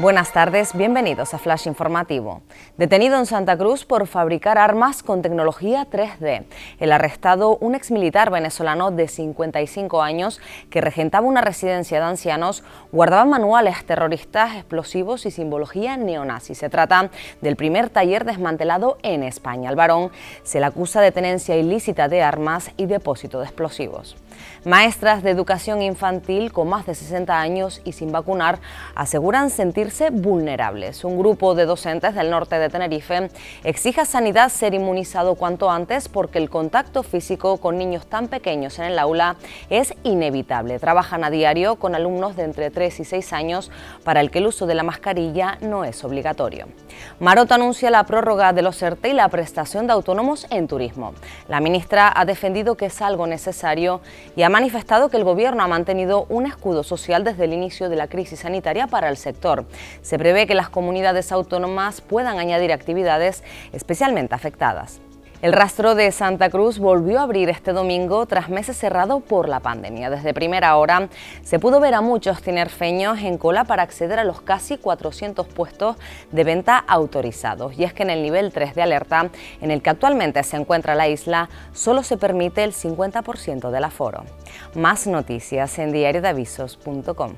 Buenas tardes, bienvenidos a Flash Informativo. Detenido en Santa Cruz por fabricar armas con tecnología 3D. El arrestado, un exmilitar venezolano de 55 años que regentaba una residencia de ancianos, guardaba manuales terroristas, explosivos y simbología neonazi. Se trata del primer taller desmantelado en España. Al varón se le acusa de tenencia ilícita de armas y depósito de explosivos. Maestras de educación infantil con más de 60 años y sin vacunar aseguran sentirse vulnerables. Un grupo de docentes del norte de Tenerife exige a Sanidad ser inmunizado cuanto antes porque el contacto físico con niños tan pequeños en el aula es inevitable. Trabajan a diario con alumnos de entre 3 y 6 años para el que el uso de la mascarilla no es obligatorio. Maroto anuncia la prórroga de los ERTE y la prestación de autónomos en turismo. La ministra ha defendido que es algo necesario y ha manifestado que el Gobierno ha mantenido un escudo social desde el inicio de la crisis sanitaria para el sector. Se prevé que las comunidades autónomas puedan añadir actividades especialmente afectadas. El rastro de Santa Cruz volvió a abrir este domingo tras meses cerrado por la pandemia. Desde primera hora se pudo ver a muchos tinerfeños en cola para acceder a los casi 400 puestos de venta autorizados. Y es que en el nivel 3 de alerta, en el que actualmente se encuentra la isla, solo se permite el 50% del aforo. Más noticias en diariodeavisos.com.